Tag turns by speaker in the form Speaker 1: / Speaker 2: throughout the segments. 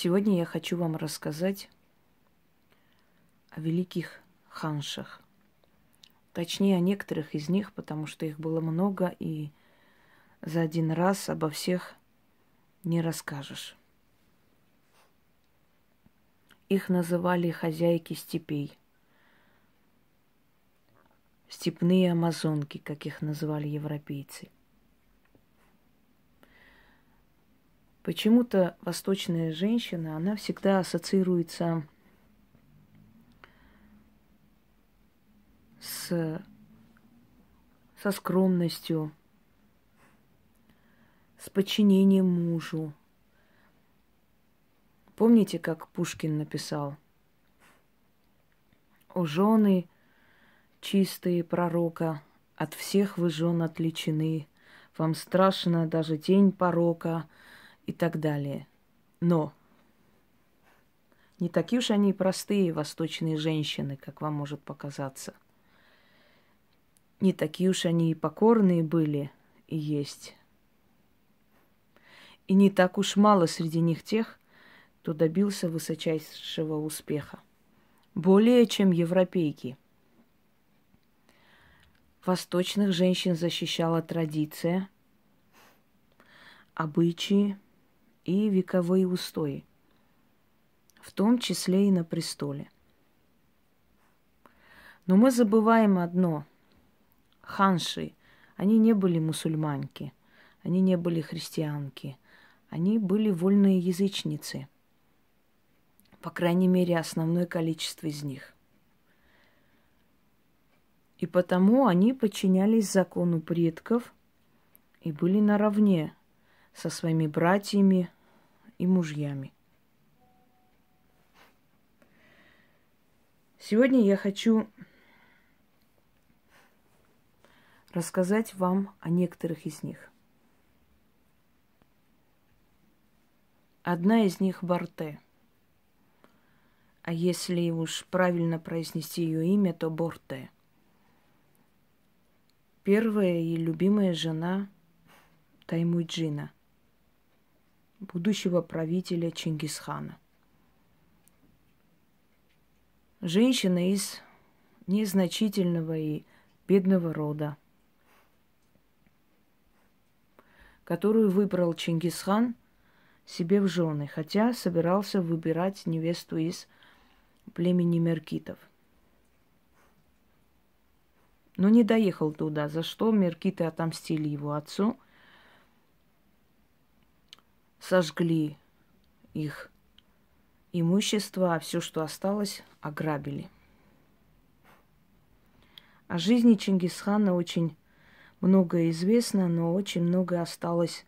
Speaker 1: Сегодня я хочу вам рассказать о великих ханшах. Точнее, о некоторых из них, потому что их было много, и за один раз обо всех не расскажешь. Их называли хозяйки степей. Степные амазонки, как их называли европейцы. Почему-то восточная женщина, она всегда ассоциируется с, со скромностью, с подчинением мужу. Помните, как Пушкин написал? У жены чистые пророка, от всех вы жен отличены, вам страшно даже день порока и так далее. Но не такие уж они простые восточные женщины, как вам может показаться – не такие уж они и покорные были и есть. И не так уж мало среди них тех, кто добился высочайшего успеха. Более чем европейки. Восточных женщин защищала традиция, обычаи и вековые устои, в том числе и на престоле. Но мы забываем одно – ханши, они не были мусульманки, они не были христианки, они были вольные язычницы. По крайней мере, основное количество из них. И потому они подчинялись закону предков и были наравне со своими братьями и мужьями. Сегодня я хочу рассказать вам о некоторых из них. Одна из них Борте. А если уж правильно произнести ее имя, то Борте. Первая и любимая жена Таймуджина, будущего правителя Чингисхана. Женщина из незначительного и бедного рода – которую выбрал Чингисхан себе в жены, хотя собирался выбирать невесту из племени меркитов. Но не доехал туда, за что меркиты отомстили его отцу, сожгли их имущество, а все, что осталось, ограбили. О жизни Чингисхана очень многое известно, но очень многое осталось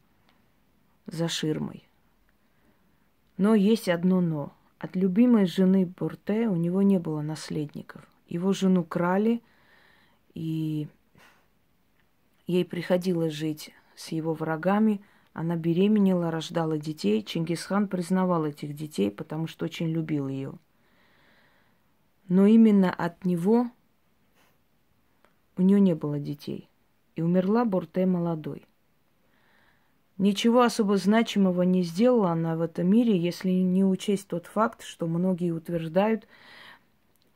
Speaker 1: за ширмой. Но есть одно но. От любимой жены Бурте у него не было наследников. Его жену крали, и ей приходилось жить с его врагами. Она беременела, рождала детей. Чингисхан признавал этих детей, потому что очень любил ее. Но именно от него у нее не было детей и умерла Бурте молодой. Ничего особо значимого не сделала она в этом мире, если не учесть тот факт, что многие утверждают,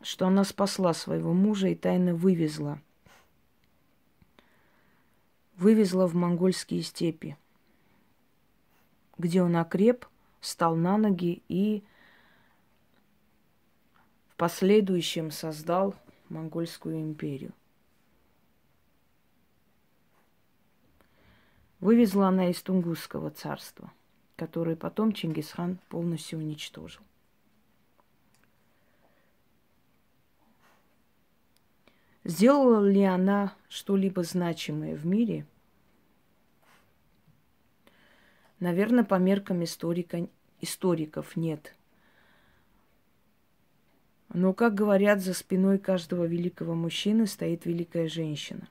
Speaker 1: что она спасла своего мужа и тайно вывезла. Вывезла в монгольские степи, где он окреп, встал на ноги и в последующем создал монгольскую империю. Вывезла она из Тунгусского царства, которое потом Чингисхан полностью уничтожил. Сделала ли она что-либо значимое в мире? Наверное, по меркам историка, историков нет. Но, как говорят, за спиной каждого великого мужчины стоит великая женщина.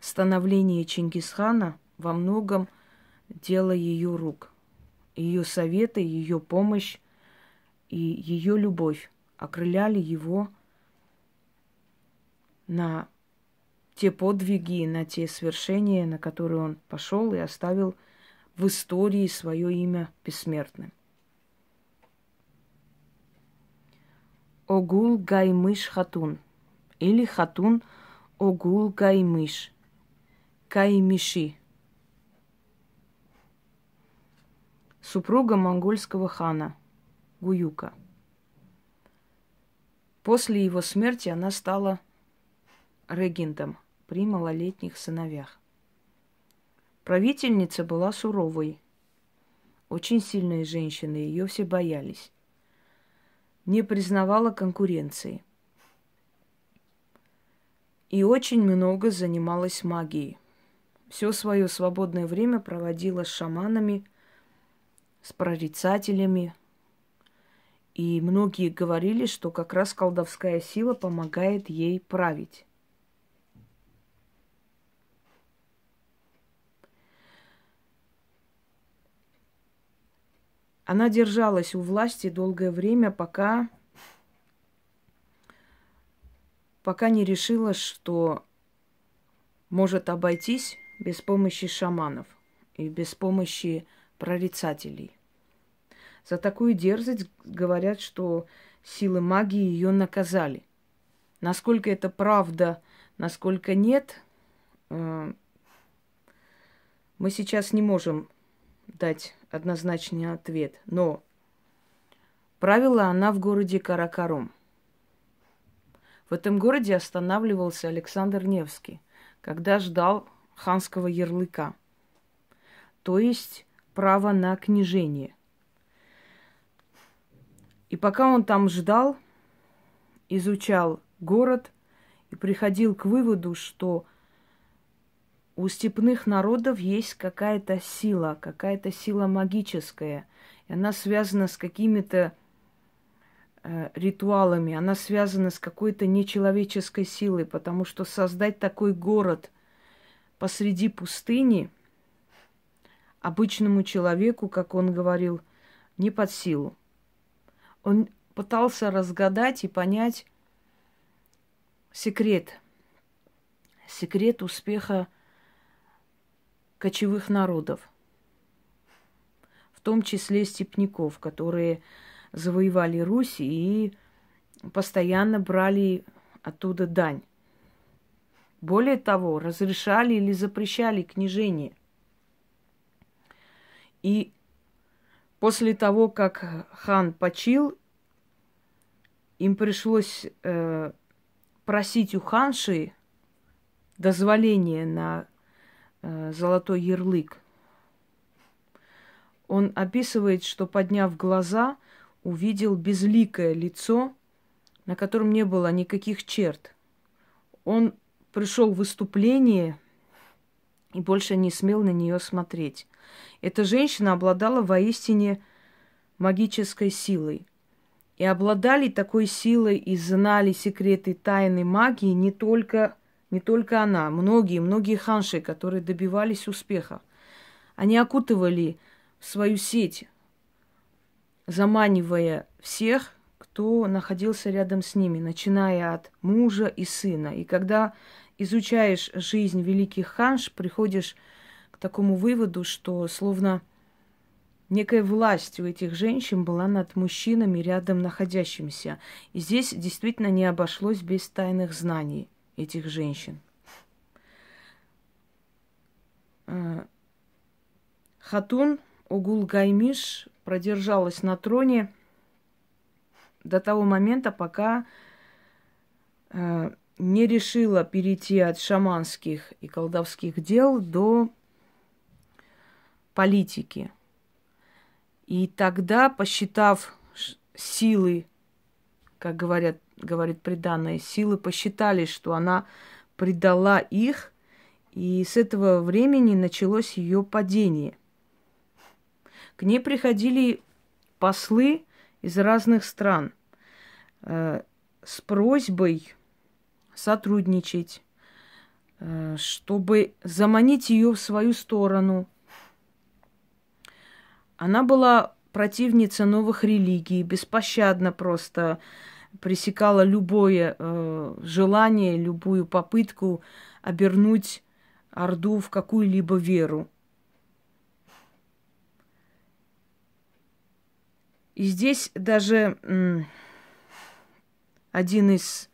Speaker 1: Становление Чингисхана – во многом дело ее рук. Ее советы, ее помощь и ее любовь окрыляли его на те подвиги, на те свершения, на которые он пошел и оставил в истории свое имя бессмертным. Огул Гаймыш Хатун или Хатун Огул Гаймыш. Каймиши. Супруга монгольского хана Гуюка. После его смерти она стала регентом при малолетних сыновьях. Правительница была суровой, очень сильной женщиной, ее все боялись. Не признавала конкуренции. И очень много занималась магией. Все свое свободное время проводила с шаманами, с прорицателями. И многие говорили, что как раз колдовская сила помогает ей править. Она держалась у власти долгое время, пока, пока не решила, что может обойтись без помощи шаманов и без помощи прорицателей. За такую дерзость говорят, что силы магии ее наказали. Насколько это правда, насколько нет, э, мы сейчас не можем дать однозначный ответ. Но правила она в городе Каракарум. В этом городе останавливался Александр Невский, когда ждал ханского ярлыка, то есть право на княжение. И пока он там ждал, изучал город и приходил к выводу, что у степных народов есть какая-то сила, какая-то сила магическая. И она связана с какими-то э, ритуалами, она связана с какой-то нечеловеческой силой, потому что создать такой город посреди пустыни обычному человеку, как он говорил, не под силу. Он пытался разгадать и понять секрет, секрет успеха кочевых народов, в том числе степняков, которые завоевали Русь и постоянно брали оттуда дань. Более того, разрешали или запрещали княжение. И после того, как хан почил, им пришлось э, просить у ханши дозволения на золотой ярлык. Он описывает, что подняв глаза, увидел безликое лицо, на котором не было никаких черт. Он пришел в выступление и больше не смел на нее смотреть. Эта женщина обладала воистине магической силой. И обладали такой силой и знали секреты тайны магии не только не только она, многие, многие ханши, которые добивались успеха. Они окутывали свою сеть, заманивая всех, кто находился рядом с ними, начиная от мужа и сына. И когда изучаешь жизнь великих ханш, приходишь к такому выводу, что словно некая власть у этих женщин была над мужчинами рядом находящимися. И здесь действительно не обошлось без тайных знаний этих женщин. Э, Хатун Угул Гаймиш продержалась на троне до того момента, пока э, не решила перейти от шаманских и колдовских дел до политики. И тогда, посчитав силы, как говорят говорит преданная, силы посчитали, что она предала их, и с этого времени началось ее падение. К ней приходили послы из разных стран э, с просьбой сотрудничать, э, чтобы заманить ее в свою сторону. Она была противница новых религий, беспощадно просто пресекала любое э, желание, любую попытку обернуть Орду в какую-либо веру. И здесь даже один из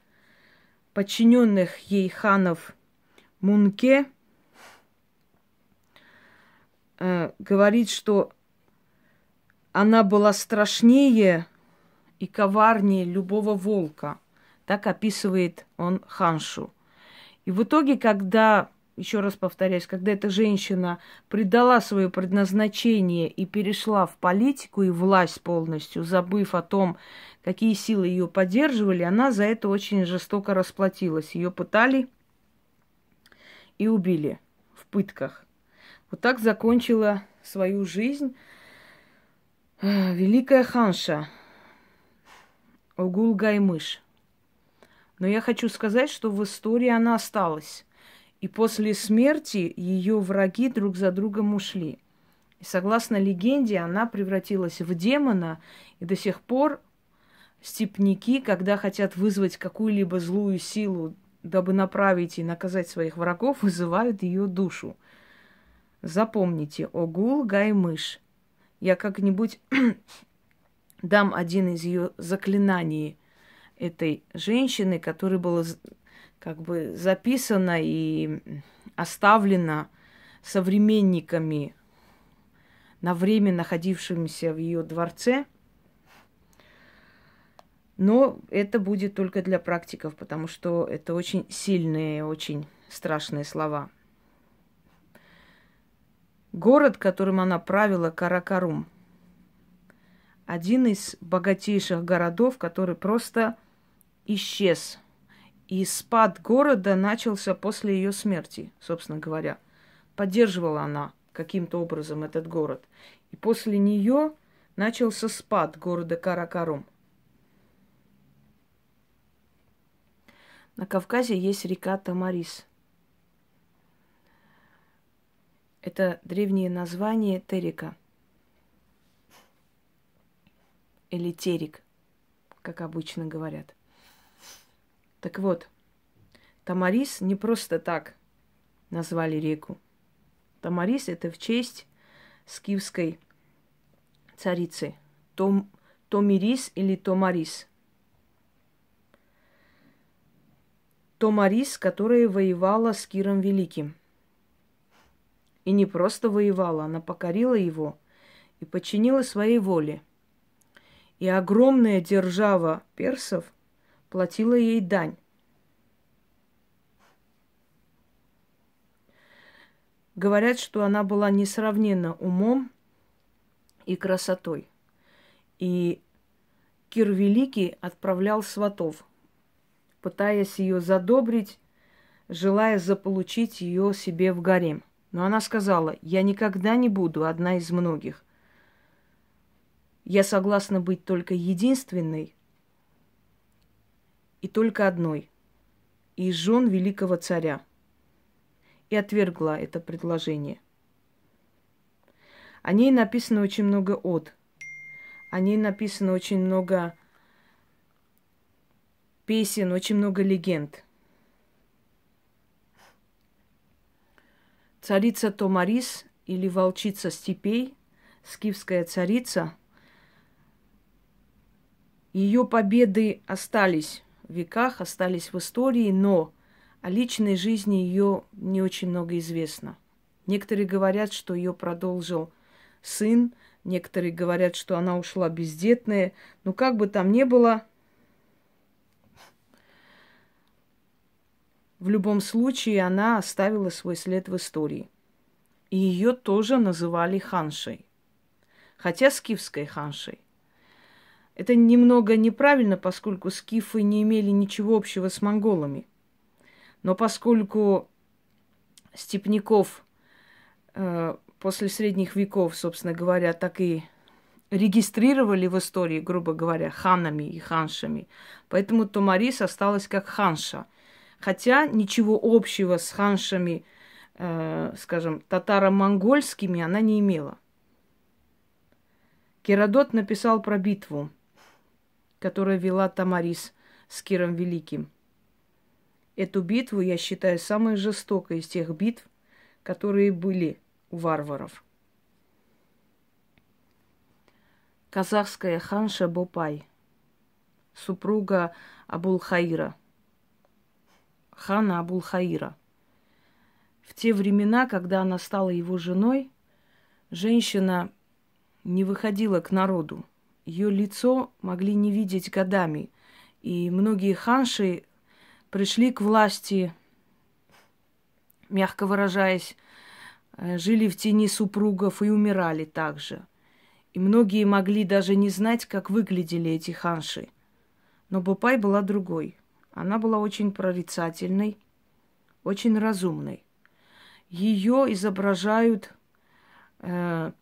Speaker 1: подчиненных ей ханов Мунке э, говорит, что она была страшнее и коварнее любого волка. Так описывает он Ханшу. И в итоге, когда, еще раз повторяюсь, когда эта женщина предала свое предназначение и перешла в политику и власть полностью, забыв о том, какие силы ее поддерживали, она за это очень жестоко расплатилась. Ее пытали и убили в пытках. Вот так закончила свою жизнь а, великая ханша Огул Гаймыш. Но я хочу сказать, что в истории она осталась. И после смерти ее враги друг за другом ушли. И согласно легенде, она превратилась в демона, и до сих пор степники, когда хотят вызвать какую-либо злую силу, дабы направить и наказать своих врагов, вызывают ее душу. Запомните, Огул Гаймыш – я как-нибудь дам один из ее заклинаний этой женщины, который было как бы записано и оставлено современниками на время находившимися в ее дворце. Но это будет только для практиков, потому что это очень сильные, очень страшные слова. Город, которым она правила, Каракарум. Один из богатейших городов, который просто исчез. И спад города начался после ее смерти, собственно говоря. Поддерживала она каким-то образом этот город. И после нее начался спад города Каракарум. На Кавказе есть река Тамарис – Это древнее название Терика. Или Терик, как обычно говорят. Так вот, Тамарис не просто так назвали реку. Тамарис это в честь скифской царицы. Том, Томирис или Томарис. Томарис, которая воевала с Киром Великим – и не просто воевала, она покорила его и подчинила своей воле. И огромная держава персов платила ей дань. Говорят, что она была несравненна умом и красотой. И Кир Великий отправлял сватов, пытаясь ее задобрить, желая заполучить ее себе в гарем. Но она сказала, я никогда не буду одна из многих. Я согласна быть только единственной и только одной из жен великого царя. И отвергла это предложение. О ней написано очень много от. О ней написано очень много песен, очень много легенд – Царица Томарис или волчица степей, скифская царица, ее победы остались в веках, остались в истории, но о личной жизни ее не очень много известно. Некоторые говорят, что ее продолжил сын, некоторые говорят, что она ушла бездетная. Но как бы там ни было, В любом случае, она оставила свой след в истории. И ее тоже называли ханшей. Хотя скифской ханшей. Это немного неправильно, поскольку скифы не имели ничего общего с монголами. Но поскольку степняков э, после средних веков, собственно говоря, так и регистрировали в истории, грубо говоря, ханами и ханшами, поэтому Томарис осталась как ханша – Хотя ничего общего с ханшами, э, скажем, татаро-монгольскими она не имела. Керадот написал про битву, которую вела Тамарис с Киром Великим. Эту битву я считаю самой жестокой из тех битв, которые были у варваров. Казахская ханша Бопай. супруга Абулхаира, хана Абулхаира. В те времена, когда она стала его женой, женщина не выходила к народу. Ее лицо могли не видеть годами. И многие ханши пришли к власти, мягко выражаясь, э, жили в тени супругов и умирали также. И многие могли даже не знать, как выглядели эти ханши. Но Бупай была другой. Она была очень прорицательной, очень разумной. Ее изображают э,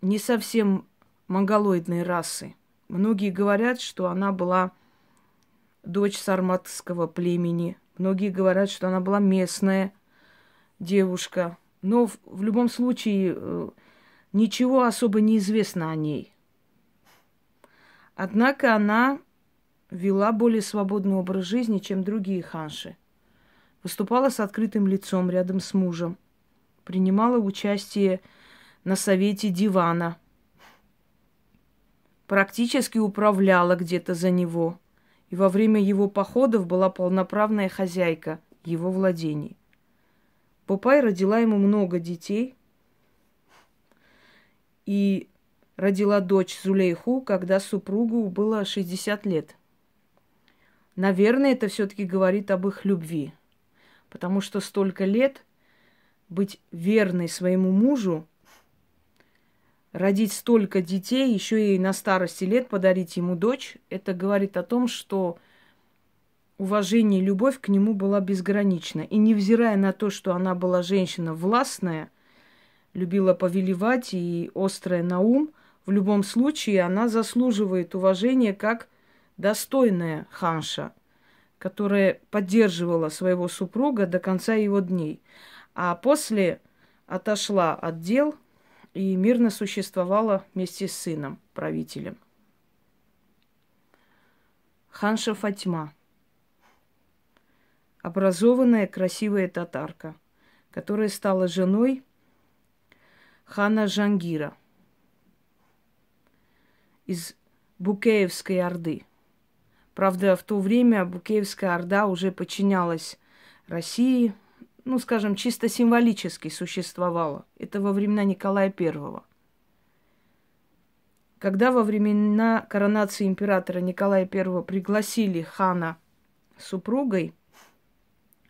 Speaker 1: не совсем монголоидной расы. Многие говорят, что она была дочь сарматского племени. Многие говорят, что она была местная девушка. Но в, в любом случае э, ничего особо не известно о ней. Однако она вела более свободный образ жизни, чем другие ханши. Выступала с открытым лицом рядом с мужем. Принимала участие на совете дивана. Практически управляла где-то за него. И во время его походов была полноправная хозяйка его владений. Попай родила ему много детей и родила дочь Зулейху, когда супругу было 60 лет. Наверное, это все-таки говорит об их любви, потому что столько лет быть верной своему мужу родить столько детей, еще и на старости лет подарить ему дочь, это говорит о том, что уважение и любовь к нему была безгранична. И невзирая на то, что она была женщина властная, любила повелевать и острая на ум, в любом случае она заслуживает уважения как достойная ханша, которая поддерживала своего супруга до конца его дней. А после отошла от дел – и мирно существовала вместе с сыном, правителем. Ханша Фатьма. Образованная, красивая татарка, которая стала женой хана Жангира из Букеевской Орды. Правда, в то время Букеевская Орда уже подчинялась России, ну, скажем, чисто символически существовало. Это во времена Николая I. Когда во времена коронации императора Николая I пригласили хана супругой,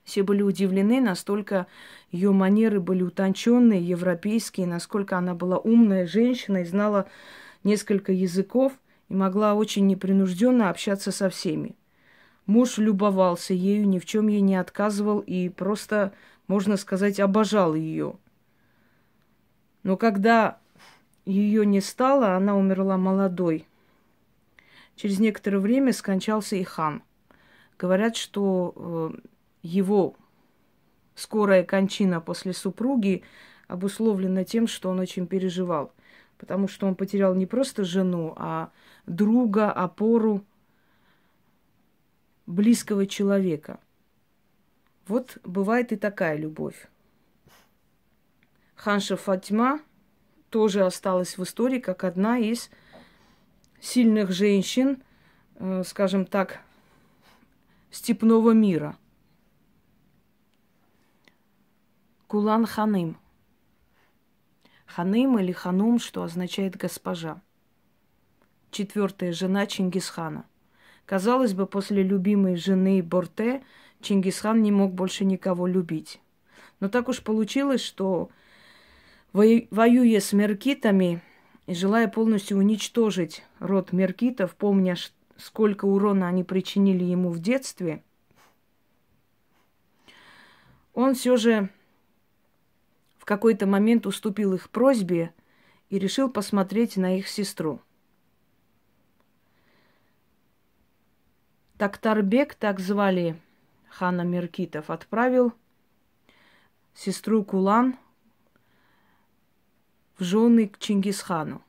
Speaker 1: все были удивлены, настолько ее манеры были утонченные, европейские, насколько она была умная женщина и знала несколько языков и могла очень непринужденно общаться со всеми. Муж любовался ею, ни в чем ей не отказывал и просто, можно сказать, обожал ее. Но когда ее не стало, она умерла молодой. Через некоторое время скончался и хан. Говорят, что э, его скорая кончина после супруги обусловлена тем, что он очень переживал. Потому что он потерял не просто жену, а друга, опору, близкого человека. Вот бывает и такая любовь. Ханша Фатьма тоже осталась в истории как одна из сильных женщин, э, скажем так, степного мира. Кулан Ханым. Ханым или Ханум, что означает госпожа. Четвертая жена Чингисхана – Казалось бы, после любимой жены Борте Чингисхан не мог больше никого любить. Но так уж получилось, что воюя с меркитами и желая полностью уничтожить род меркитов, помня, сколько урона они причинили ему в детстве, он все же в какой-то момент уступил их просьбе и решил посмотреть на их сестру – Тактарбек, так звали хана Меркитов, отправил сестру Кулан в жены к Чингисхану.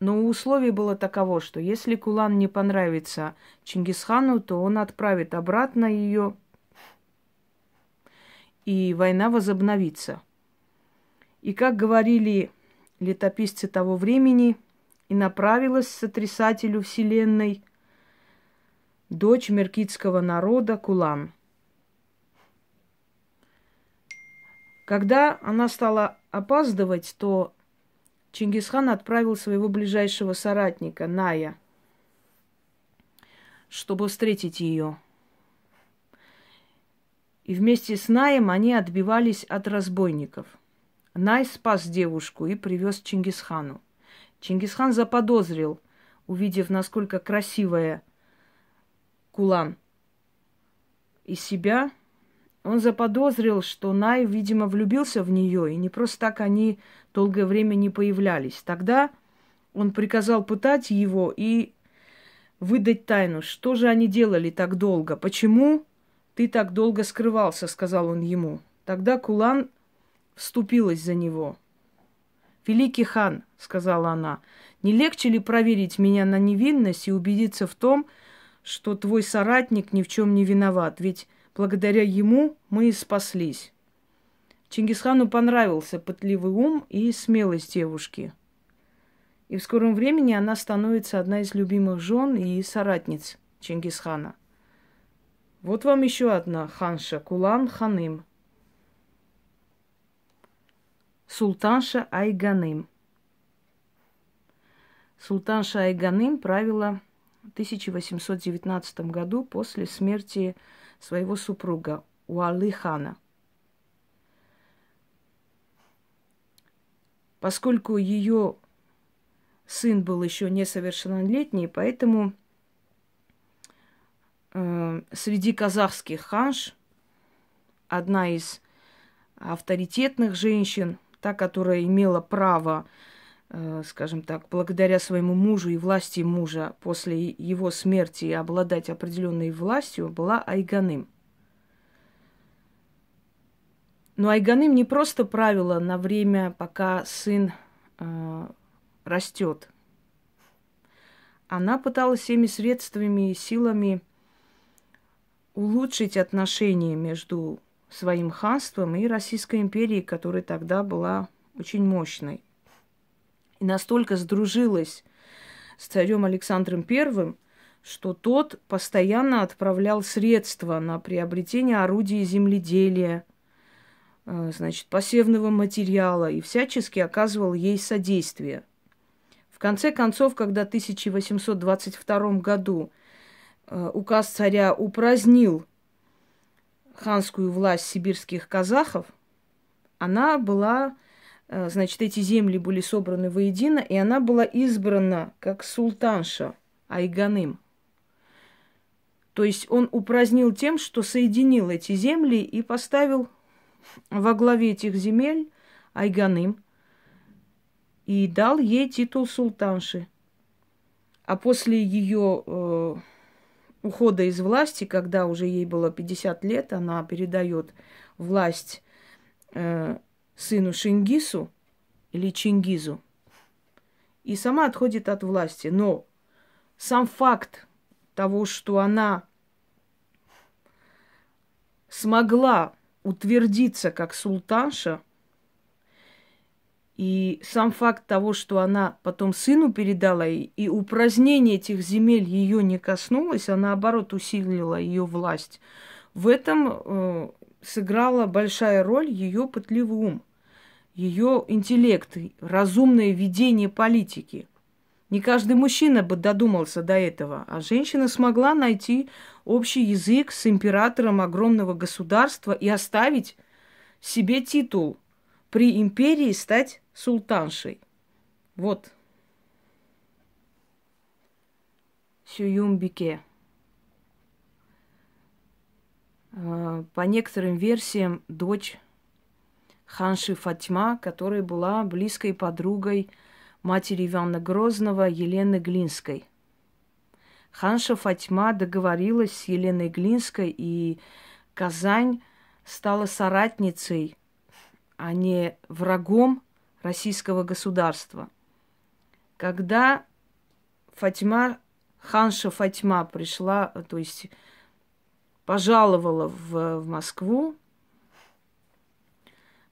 Speaker 1: Но условие было таково, что если Кулан не понравится Чингисхану, то он отправит обратно ее, и война возобновится. И как говорили летописцы того времени, и направилась сотрясателю вселенной дочь меркитского народа Кулан. Когда она стала опаздывать, то Чингисхан отправил своего ближайшего соратника Ная, чтобы встретить ее. И вместе с Наем они отбивались от разбойников. Най спас девушку и привез Чингисхану. Чингисхан заподозрил, увидев, насколько красивая Кулан из себя, он заподозрил, что Най, видимо, влюбился в нее, и не просто так они долгое время не появлялись. Тогда он приказал пытать его и выдать тайну. Что же они делали так долго? Почему ты так долго скрывался, сказал он ему. Тогда Кулан вступилась за него. Великий хан, сказала она, не легче ли проверить меня на невинность и убедиться в том, что твой соратник ни в чем не виноват? Ведь благодаря ему мы и спаслись. Чингисхану понравился пытливый ум и смелость девушки. И в скором времени она становится одна из любимых жен и соратниц Чингисхана. Вот вам еще одна ханша Кулан Ханым. Султанша Айганым. Султанша Айганым правила 1819 году после смерти своего супруга Уалы хана – поскольку ее сын был еще несовершеннолетний, поэтому э, среди казахских ханш одна из авторитетных женщин, та, которая имела право, скажем так, благодаря своему мужу и власти мужа после его смерти обладать определенной властью, была Айганым – но Айганым не просто правила на время, пока сын э, растет. Она пыталась всеми средствами и силами улучшить отношения между своим ханством и Российской империей, которая тогда была очень мощной. И настолько сдружилась с царем Александром Первым, что тот постоянно отправлял средства на приобретение орудий земледелия – Э, значит, посевного материала и всячески оказывал ей содействие. В конце концов, когда в 1822 году э, указ царя упразднил ханскую власть сибирских казахов, она была, значит, эти земли были собраны воедино, и она была избрана как султанша Айганым. То есть он упразднил тем, что соединил эти земли и поставил во главе этих земель Айганым и дал ей титул султанши. А после ее э, ухода из власти, когда уже ей было 50 лет, она передает власть э, сыну Шингису или Чингизу и сама отходит от власти. Но сам факт того, что она смогла утвердиться как султанша, и сам факт того, что она потом сыну передала, и, и упразднение этих земель ее не коснулось, а наоборот усилила ее власть, в этом э, сыграла большая роль ее пытливый ум, ее интеллект, разумное ведение политики. Не каждый мужчина бы додумался до этого, а женщина смогла найти общий язык с императором огромного государства и оставить себе титул при империи стать султаншей. Вот. Сююмбике. А, по некоторым версиям, дочь Ханши Фатьма, которая была близкой подругой матери Ивана Грозного Елены Глинской. Ханша Фатьма договорилась с Еленой Глинской, и Казань стала соратницей, а не врагом российского государства. Когда Фатьма, Ханша Фатьма пришла, то есть пожаловала в, в Москву,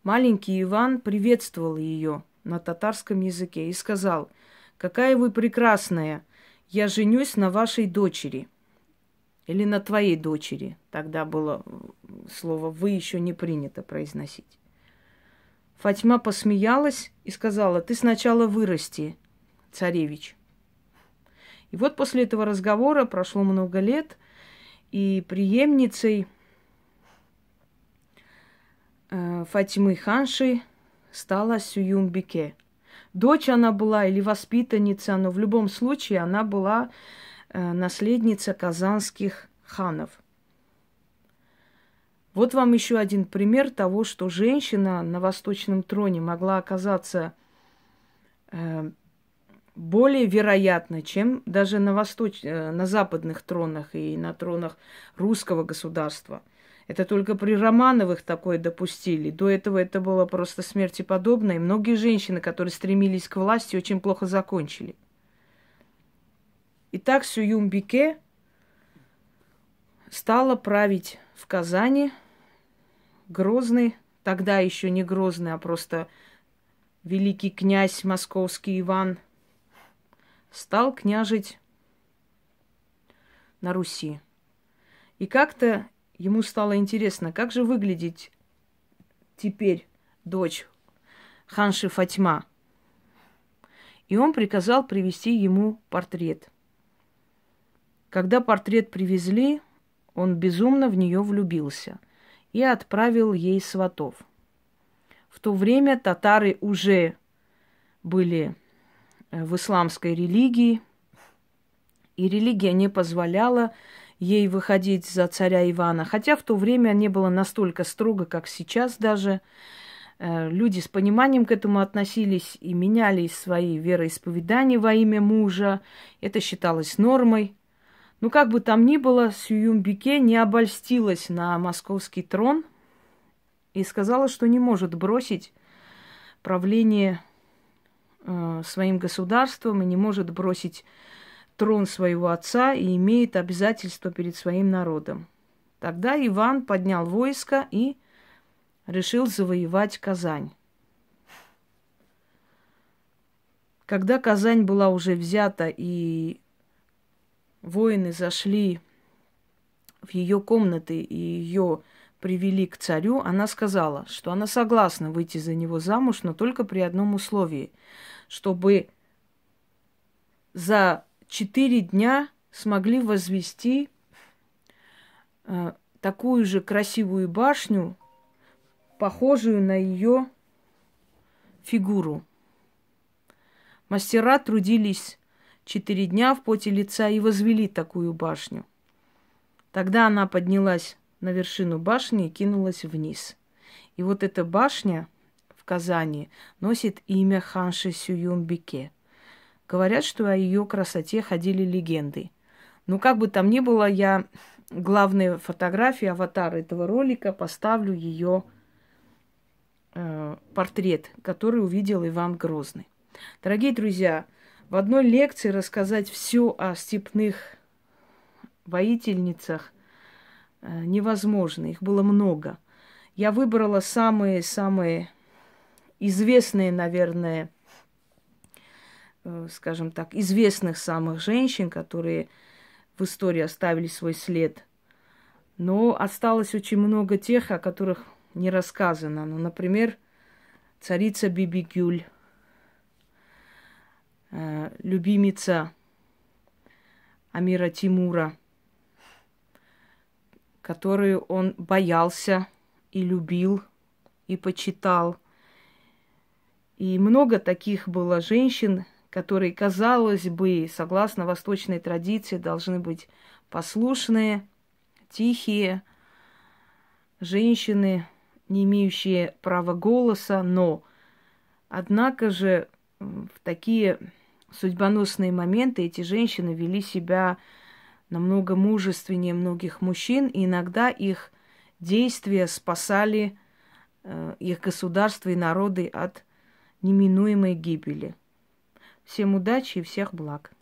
Speaker 1: маленький Иван приветствовал ее – на татарском языке и сказал, «Какая вы прекрасная! Я женюсь на вашей дочери». или на твоей дочери. Тогда было слово «вы» еще не принято произносить. Фатьма посмеялась и сказала, ты сначала вырасти, царевич. И вот после этого разговора прошло много лет, и преемницей э, Фатимы Ханши стала Сююмбике. Дочь она была или воспитанница, но в любом случае она была э, наследница казанских ханов. Вот вам еще один пример того, что женщина на восточном троне могла оказаться э, более вероятной, чем даже на, восточ... Э, на западных тронах и на тронах русского государства. Это только при Романовых такое допустили. До этого это было просто смерти подобно. И многие женщины, которые стремились к власти, очень плохо закончили. Итак, Сююм Бике стала править в Казани. Грозный, тогда еще не Грозный, а просто великий князь московский Иван, стал княжить на Руси. И как-то ему стало интересно, как же выглядеть теперь дочь ханши Фатьма. И он приказал привести ему портрет. Когда портрет привезли, он безумно в нее влюбился и отправил ей сватов. В то время татары уже были в исламской религии, и религия не позволяла ей выходить за царя Ивана, хотя в то время не было настолько строго, как сейчас даже. Э, люди с пониманием к этому относились и меняли свои вероисповедания во имя мужа. Это считалось нормой. Ну, как бы там ни было, Сююмбике не обольстилась на московский трон и сказала, что не может бросить правление э, своим государством и не может бросить трон своего отца и имеет обязательство перед своим народом. Тогда Иван поднял войско и решил завоевать Казань. Когда Казань была уже взята и воины зашли в ее комнаты и ее привели к царю, она сказала, что она согласна выйти за него замуж, но только при одном условии, чтобы за четыре дня смогли возвести э, такую же красивую башню, похожую на ее фигуру. Мастера трудились четыре дня в поте лица и возвели такую башню. Тогда она поднялась на вершину башни и кинулась вниз. И вот эта башня Казани носит имя Ханши Сююмбике. Говорят, что о ее красоте ходили легенды. Ну, как бы там ни было, я главные фотографии, аватар этого ролика поставлю ее э, портрет, который увидел Иван Грозный. Дорогие друзья, в одной лекции рассказать все о степных воительницах э, невозможно. Их было много. Я выбрала самые-самые известные, наверное, э, скажем так, известных самых женщин, которые в истории оставили свой след. Но осталось очень много тех, о которых не рассказано. Ну, например, царица Биби Гюль, э, любимица Амира Тимура, которую он боялся и любил, и почитал. И много таких было женщин, которые, казалось бы, согласно восточной традиции, должны быть послушные, тихие, женщины, не имеющие права голоса, но, однако же, в такие судьбоносные моменты эти женщины вели себя намного мужественнее многих мужчин, и иногда их действия спасали э, их государства и народы от неминуемой гибели. Всем удачи и всех благ.